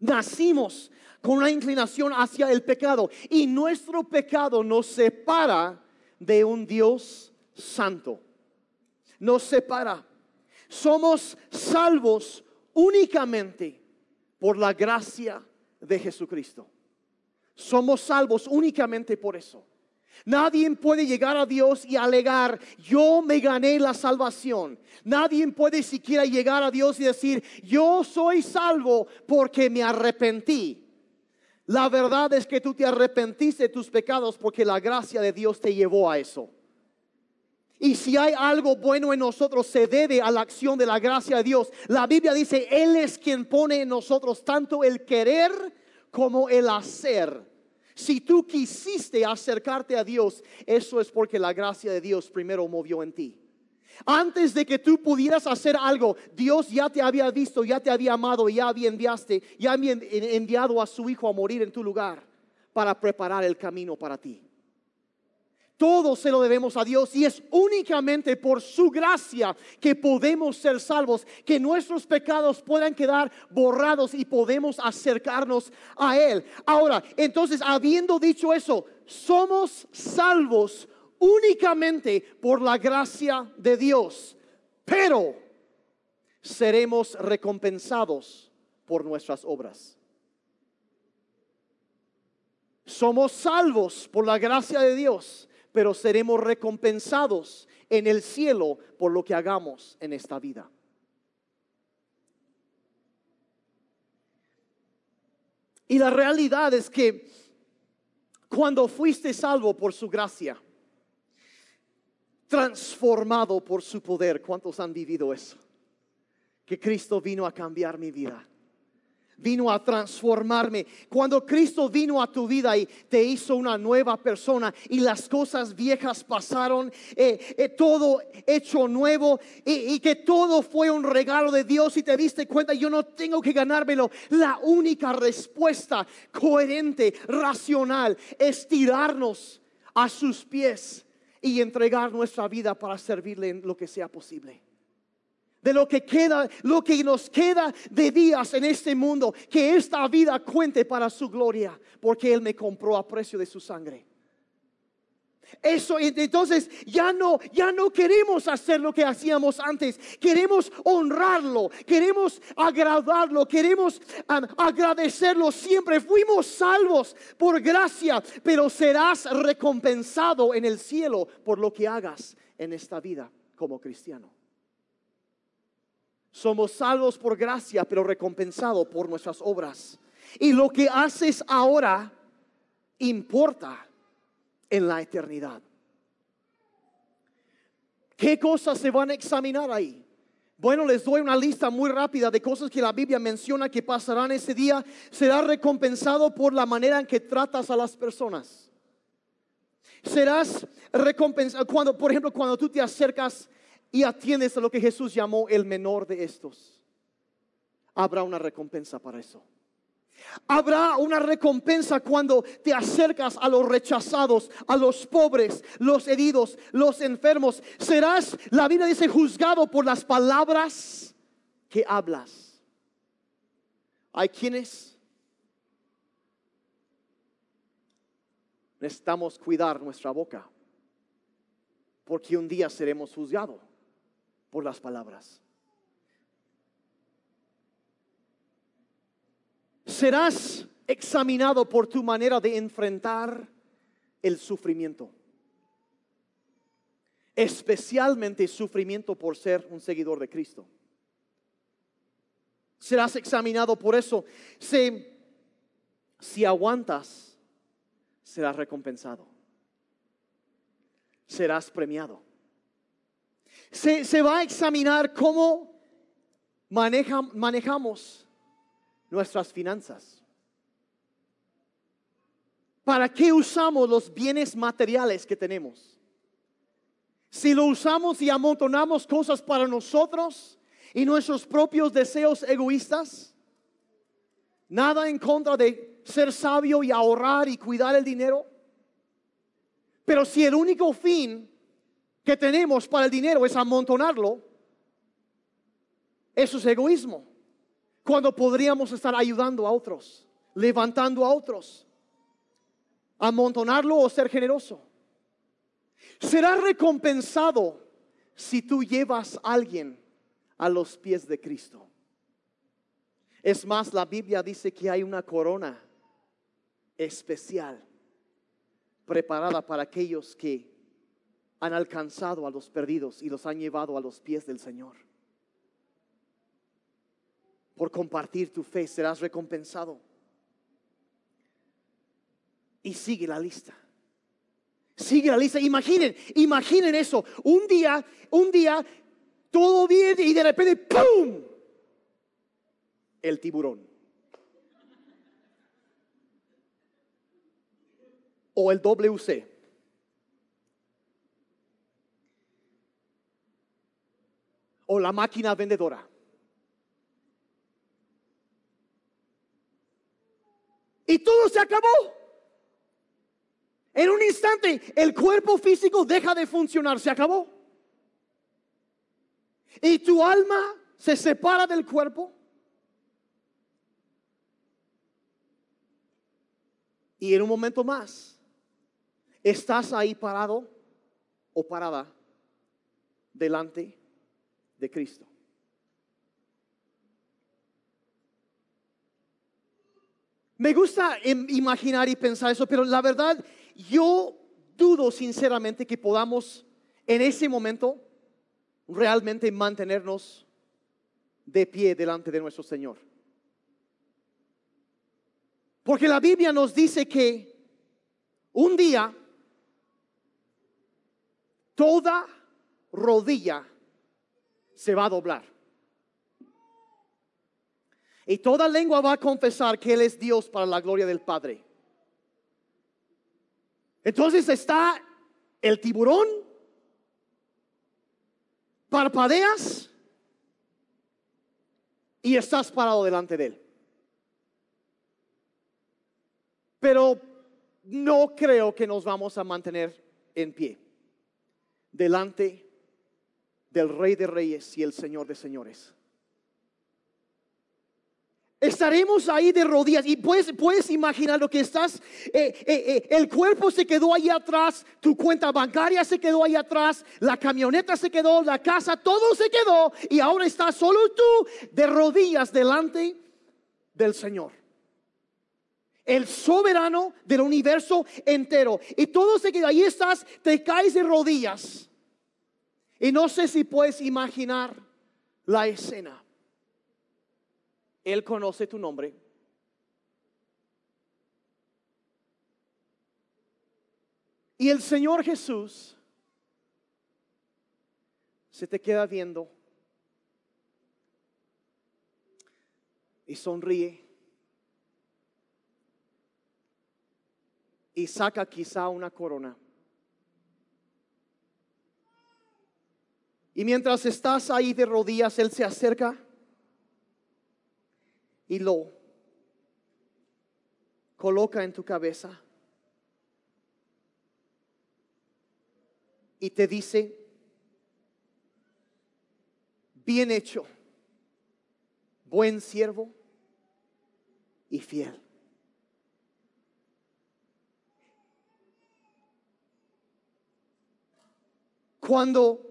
[SPEAKER 1] Nacimos con una inclinación hacia el pecado y nuestro pecado nos separa de un Dios santo. Nos separa. Somos salvos únicamente por la gracia de Jesucristo. Somos salvos únicamente por eso. Nadie puede llegar a Dios y alegar, yo me gané la salvación. Nadie puede siquiera llegar a Dios y decir, yo soy salvo porque me arrepentí. La verdad es que tú te arrepentiste de tus pecados porque la gracia de Dios te llevó a eso. Y si hay algo bueno en nosotros, se debe a la acción de la gracia de Dios. La Biblia dice, Él es quien pone en nosotros tanto el querer como el hacer. Si tú quisiste acercarte a Dios, eso es porque la gracia de Dios primero movió en ti. Antes de que tú pudieras hacer algo, Dios ya te había visto, ya te había amado, ya había enviaste, ya había enviado a su Hijo a morir en tu lugar para preparar el camino para ti. Todo se lo debemos a Dios y es únicamente por su gracia que podemos ser salvos, que nuestros pecados puedan quedar borrados y podemos acercarnos a Él. Ahora, entonces, habiendo dicho eso, somos salvos únicamente por la gracia de Dios, pero seremos recompensados por nuestras obras. Somos salvos por la gracia de Dios pero seremos recompensados en el cielo por lo que hagamos en esta vida. Y la realidad es que cuando fuiste salvo por su gracia, transformado por su poder, ¿cuántos han vivido eso? Que Cristo vino a cambiar mi vida vino a transformarme. Cuando Cristo vino a tu vida y te hizo una nueva persona y las cosas viejas pasaron, eh, eh, todo hecho nuevo y, y, que todo fue un regalo de Dios y te diste cuenta, yo no tengo que ganármelo. La única respuesta coherente, racional, es tirarnos a sus pies y entregar nuestra vida para servirle en lo que sea posible de lo que queda, lo que nos queda de días en este mundo, que esta vida cuente para su gloria, porque Él me compró a precio de su sangre. Eso entonces ya no ya no queremos hacer lo que hacíamos antes. Queremos honrarlo, queremos agradarlo, queremos agradecerlo siempre. Fuimos salvos por gracia, pero serás recompensado en el cielo por lo que hagas en esta vida como cristiano. Somos salvos por gracia, pero recompensados por nuestras obras. Y lo que haces ahora importa en la eternidad. ¿Qué cosas se van a examinar ahí? Bueno, les doy una lista muy rápida de cosas que la Biblia menciona que pasarán ese día. Será recompensado por la manera en que tratas a las personas. Serás recompensado cuando, por ejemplo, cuando tú te acercas y atiendes a lo que Jesús llamó el menor de estos, habrá una recompensa para eso. Habrá una recompensa cuando te acercas a los rechazados, a los pobres, los heridos, los enfermos. Serás, la Biblia dice, juzgado por las palabras que hablas. Hay quienes necesitamos cuidar nuestra boca, porque un día seremos juzgados por las palabras. Serás examinado por tu manera de enfrentar el sufrimiento. Especialmente sufrimiento por ser un seguidor de Cristo. Serás examinado por eso. Si, si aguantas, serás recompensado. Serás premiado. Se, se va a examinar cómo maneja, manejamos nuestras finanzas. ¿Para qué usamos los bienes materiales que tenemos? Si lo usamos y amontonamos cosas para nosotros y nuestros propios deseos egoístas, nada en contra de ser sabio y ahorrar y cuidar el dinero. Pero si el único fin que tenemos para el dinero es amontonarlo, eso es egoísmo. Cuando podríamos estar ayudando a otros, levantando a otros, amontonarlo o ser generoso. Será recompensado si tú llevas a alguien a los pies de Cristo. Es más, la Biblia dice que hay una corona especial preparada para aquellos que han alcanzado a los perdidos y los han llevado a los pies del Señor. Por compartir tu fe serás recompensado. Y sigue la lista. Sigue la lista. Imaginen, imaginen eso. Un día, un día, todo bien y de repente, ¡pum! El tiburón. O el WC. O la máquina vendedora. Y todo se acabó. En un instante el cuerpo físico deja de funcionar, se acabó. Y tu alma se separa del cuerpo. Y en un momento más estás ahí parado o parada delante de Cristo. Me gusta imaginar y pensar eso, pero la verdad yo dudo sinceramente que podamos en ese momento realmente mantenernos de pie delante de nuestro Señor. Porque la Biblia nos dice que un día toda rodilla se va a doblar. Y toda lengua va a confesar que Él es Dios para la gloria del Padre. Entonces está el tiburón, parpadeas y estás parado delante de él. Pero no creo que nos vamos a mantener en pie delante del Rey de Reyes y el Señor de Señores. Estaremos ahí de rodillas y puedes, puedes imaginar lo que estás, eh, eh, eh, el cuerpo se quedó ahí atrás, tu cuenta bancaria se quedó ahí atrás, la camioneta se quedó, la casa, todo se quedó y ahora estás solo tú de rodillas delante del Señor. El soberano del universo entero. Y todo se queda, ahí estás, te caes de rodillas. Y no sé si puedes imaginar la escena. Él conoce tu nombre. Y el Señor Jesús se te queda viendo y sonríe y saca quizá una corona. Y mientras estás ahí de rodillas, Él se acerca y lo coloca en tu cabeza y te dice, bien hecho, buen siervo y fiel. Cuando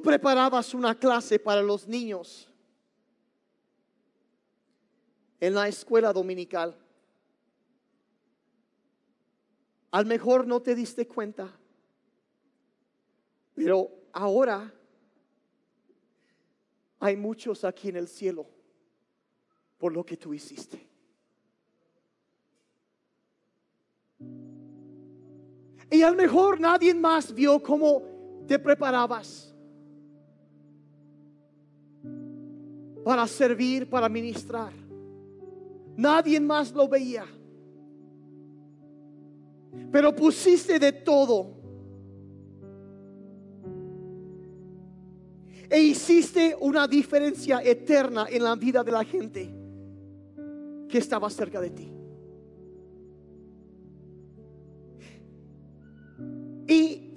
[SPEAKER 1] preparabas una clase para los niños, en la escuela dominical. Al mejor no te diste cuenta, pero ahora hay muchos aquí en el cielo por lo que tú hiciste. Y a lo mejor nadie más vio cómo te preparabas para servir, para ministrar. Nadie más lo veía. Pero pusiste de todo. E hiciste una diferencia eterna en la vida de la gente que estaba cerca de ti.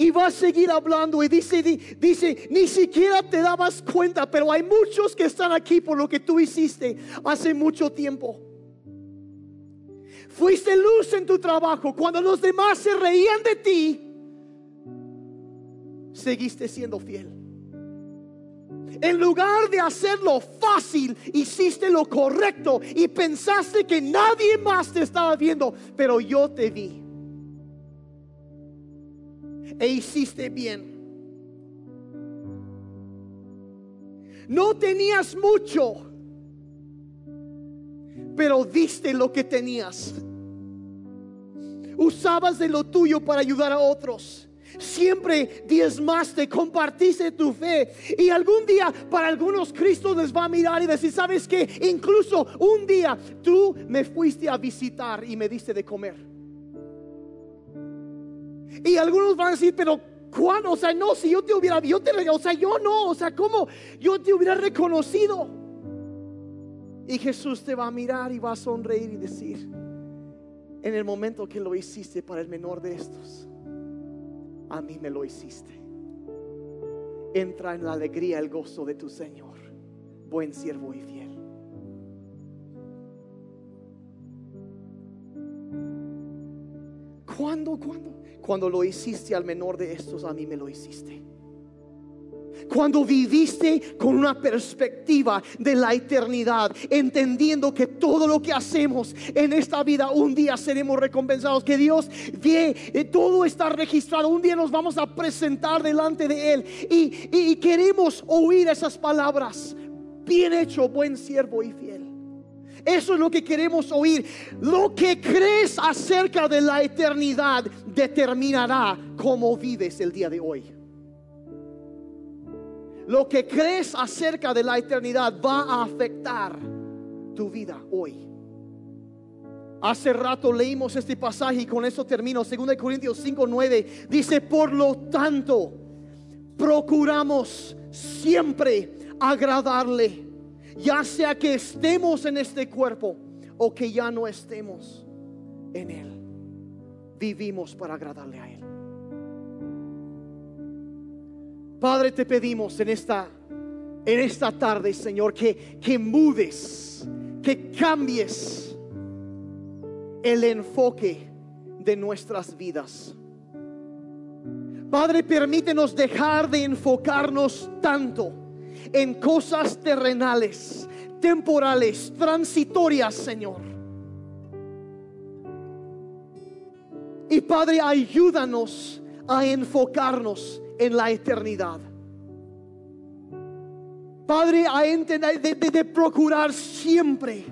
[SPEAKER 1] Y, va a seguir hablando y dice, dice, ni siquiera te dabas cuenta, pero hay muchos que están aquí por lo que tú hiciste hace mucho tiempo. Fuiste luz en tu trabajo. Cuando los demás se reían de ti, seguiste siendo fiel. En lugar de hacerlo fácil, hiciste lo correcto y pensaste que nadie más te estaba viendo, pero yo te vi e hiciste bien. No tenías mucho, pero diste lo que tenías. Usabas de lo tuyo para ayudar a otros. Siempre diezmaste, compartiste tu fe. Y algún día para algunos Cristo les va a mirar y decir, ¿sabes que Incluso un día tú me fuiste a visitar y me diste de comer. Y algunos van a decir, pero ¿cuándo? O sea, no, si yo te hubiera, yo te, o sea, yo no, o sea, ¿cómo? Yo te hubiera reconocido. Y Jesús te va a mirar y va a sonreír y decir, en el momento que lo hiciste para el menor de estos, a mí me lo hiciste. Entra en la alegría, el gozo de tu Señor, buen siervo y fiel. ¿Cuándo? ¿Cuándo? Cuando lo hiciste al menor de estos, a mí me lo hiciste. Cuando viviste con una perspectiva de la eternidad, entendiendo que todo lo que hacemos en esta vida un día seremos recompensados, que Dios ve, eh, todo está registrado, un día nos vamos a presentar delante de Él y, y queremos oír esas palabras. Bien hecho, buen siervo y fiel. Eso es lo que queremos oír. Lo que crees acerca de la eternidad determinará cómo vives el día de hoy. Lo que crees acerca de la eternidad va a afectar tu vida hoy. Hace rato leímos este pasaje y con eso termino. 2 Corintios 5, 9 dice, por lo tanto, procuramos siempre agradarle ya sea que estemos en este cuerpo o que ya no estemos en él. Vivimos para agradarle a él. Padre, te pedimos en esta en esta tarde, Señor, que que mudes, que cambies el enfoque de nuestras vidas. Padre, permítenos dejar de enfocarnos tanto en cosas terrenales, temporales, transitorias, Señor. Y Padre, ayúdanos a enfocarnos en la eternidad. Padre, a entender, de, procurar siempre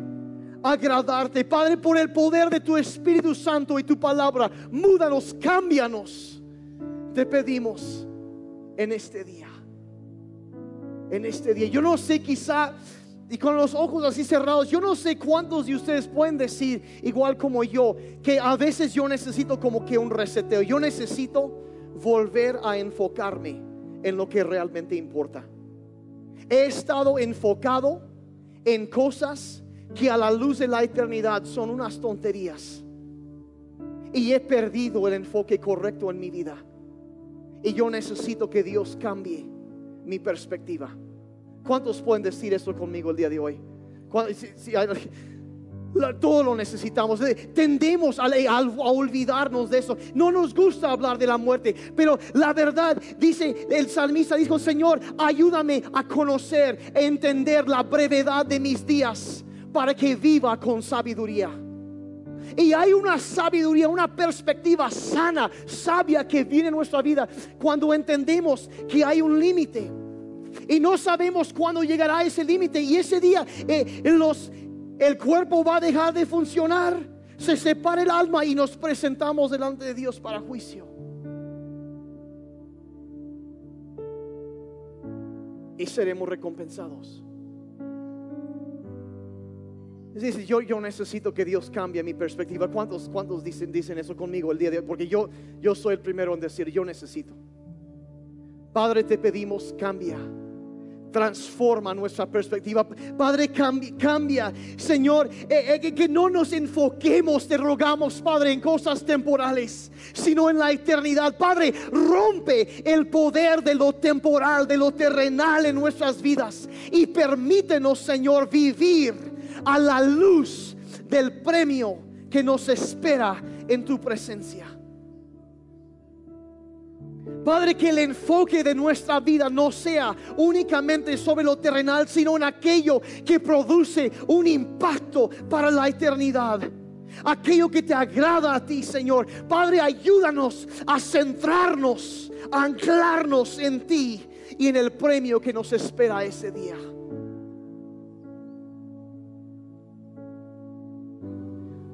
[SPEAKER 1] agradarte. Padre, por el poder de tu Espíritu Santo y tu palabra, múdanos, cámbianos. Te pedimos en este día en este día. Yo no sé quizá, y con los ojos así cerrados, yo no sé cuántos de ustedes pueden decir, igual como yo, que a veces yo necesito como que un reseteo. Yo necesito volver a enfocarme en lo que realmente importa. He estado enfocado en cosas que a la luz de la eternidad son unas tonterías. Y he perdido el enfoque correcto en mi vida. Y yo necesito que Dios cambie mi perspectiva. ¿Cuántos pueden decir esto conmigo el día de hoy? todo lo necesitamos. Tendemos a, olvidarnos de eso. No nos gusta hablar de la muerte. Pero la verdad, dice el salmista, dijo, Señor, ayúdame a conocer, a entender la brevedad de mis días para que viva con sabiduría. Y hay una sabiduría, una perspectiva sana, sabia que viene en nuestra vida cuando entendemos que hay un límite
[SPEAKER 2] Y no sabemos cuándo llegará ese límite. Y ese día eh, el cuerpo va a dejar de funcionar. Se separa el alma y nos presentamos delante de Dios para juicio. Y seremos recompensados. Es decir, yo, yo necesito que Dios cambie mi perspectiva. ¿Cuántos, cuántos dicen, dicen eso conmigo el día de hoy? Porque yo, yo soy el primero en decir, yo necesito. Padre, te pedimos, cambia. Transforma nuestra perspectiva. Padre, cambia. cambia. Señor, eh, eh, que no nos enfoquemos, te rogamos, Padre, en cosas temporales, sino en la eternidad. Padre, rompe el poder de lo temporal, de lo terrenal en nuestras vidas. Y permítenos, Señor, vivir a la luz del premio que nos espera en tu presencia. Padre, que el enfoque de nuestra vida no sea únicamente sobre lo terrenal, sino en aquello que produce un impacto para la eternidad. Aquello que te agrada a ti, Señor. Padre, ayúdanos a centrarnos, a anclarnos en ti y en el premio que nos espera ese día.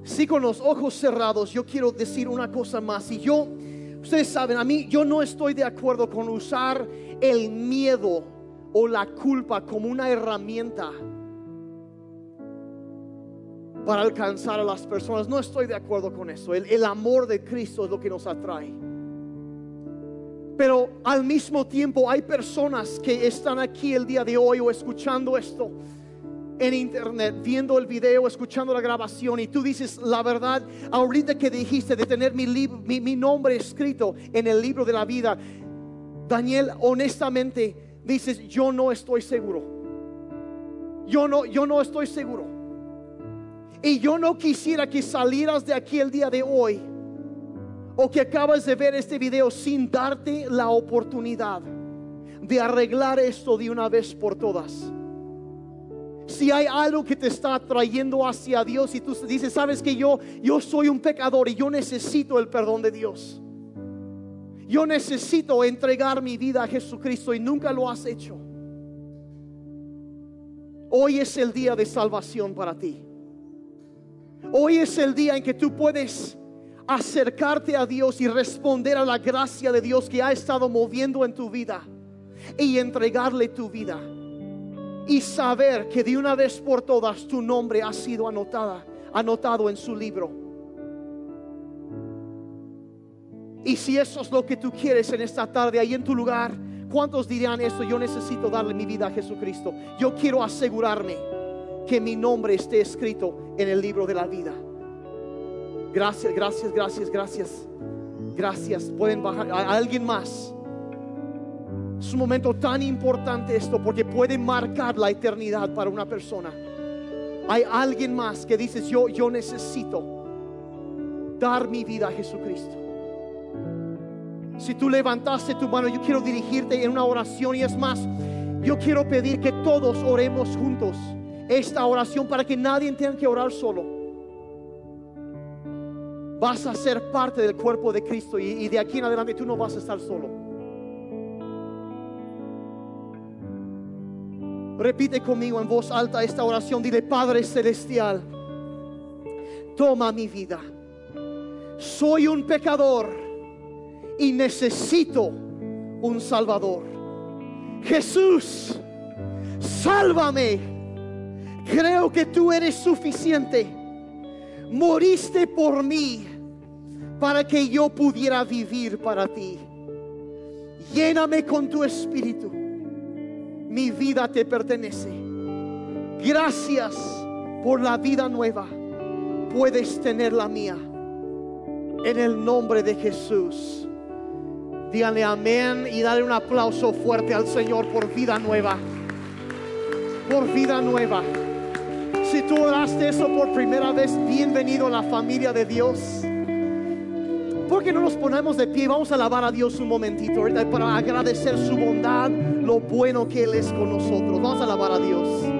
[SPEAKER 2] Si con los ojos cerrados, yo quiero decir una cosa más. Y yo Ustedes saben, a mí yo no estoy de acuerdo con usar el miedo o la culpa como una herramienta para alcanzar a las personas. No estoy de acuerdo con eso. El, amor de Cristo es lo que nos atrae. Pero al mismo tiempo hay personas que están aquí el día de hoy o escuchando esto en internet, viendo el video, escuchando la grabación y tú dices, la verdad, ahorita que dijiste de tener mi, mi, nombre escrito en el libro de la vida, Daniel, honestamente dices, yo no estoy seguro. Yo no, yo no estoy seguro. Y yo no quisiera que salieras de aquí el día de hoy o que acabas de ver este video sin darte la oportunidad de arreglar esto de una vez por todas si hay algo que te está trayendo hacia Dios y tú dices, sabes que yo, yo soy un pecador y yo necesito el perdón de Dios. Yo necesito entregar mi vida a Jesucristo y nunca lo has hecho. Hoy es el día de salvación para ti. Hoy es el día en que tú puedes acercarte a Dios y responder a la gracia de Dios que ha estado moviendo en tu vida y entregarle tu vida y saber que de una vez por todas tu nombre ha sido anotada, anotado en su libro. Y si eso es lo que tú quieres en esta tarde, ahí en tu lugar, ¿cuántos dirán esto? Yo necesito darle mi vida a Jesucristo. Yo quiero asegurarme que mi nombre esté escrito en el libro de la vida. Gracias, gracias, gracias, gracias. Gracias. Pueden bajar a alguien más. Es un momento tan importante esto porque puede marcar la eternidad para una persona. Hay alguien más que dices, yo, yo necesito dar mi vida a Jesucristo. Si tú levantaste tu mano, yo quiero dirigirte en una oración y es más, yo quiero pedir que todos oremos juntos esta oración para que nadie tenga que orar solo. Vas a ser parte del cuerpo de Cristo y, y de aquí en adelante tú no vas a estar solo. Repite conmigo en voz alta esta oración. Dile, Padre Celestial, toma mi vida. Soy un pecador y necesito un Salvador. Jesús, sálvame. Creo que tú eres suficiente. Moriste por mí para que yo pudiera vivir para ti. Lléname con tu espíritu mi vida te pertenece. Gracias por la vida nueva. Puedes tener la mía. En el nombre de Jesús. Díganle amén y dale un aplauso fuerte al Señor por vida nueva. Por vida nueva. Si tú oraste eso por primera vez, bienvenido a la familia de Dios. ¿Por no nos ponemos de pie? Vamos a alabar a Dios un momentito para agradecer su bondad, lo bueno que Él es con nosotros. Vamos a alabar a Dios.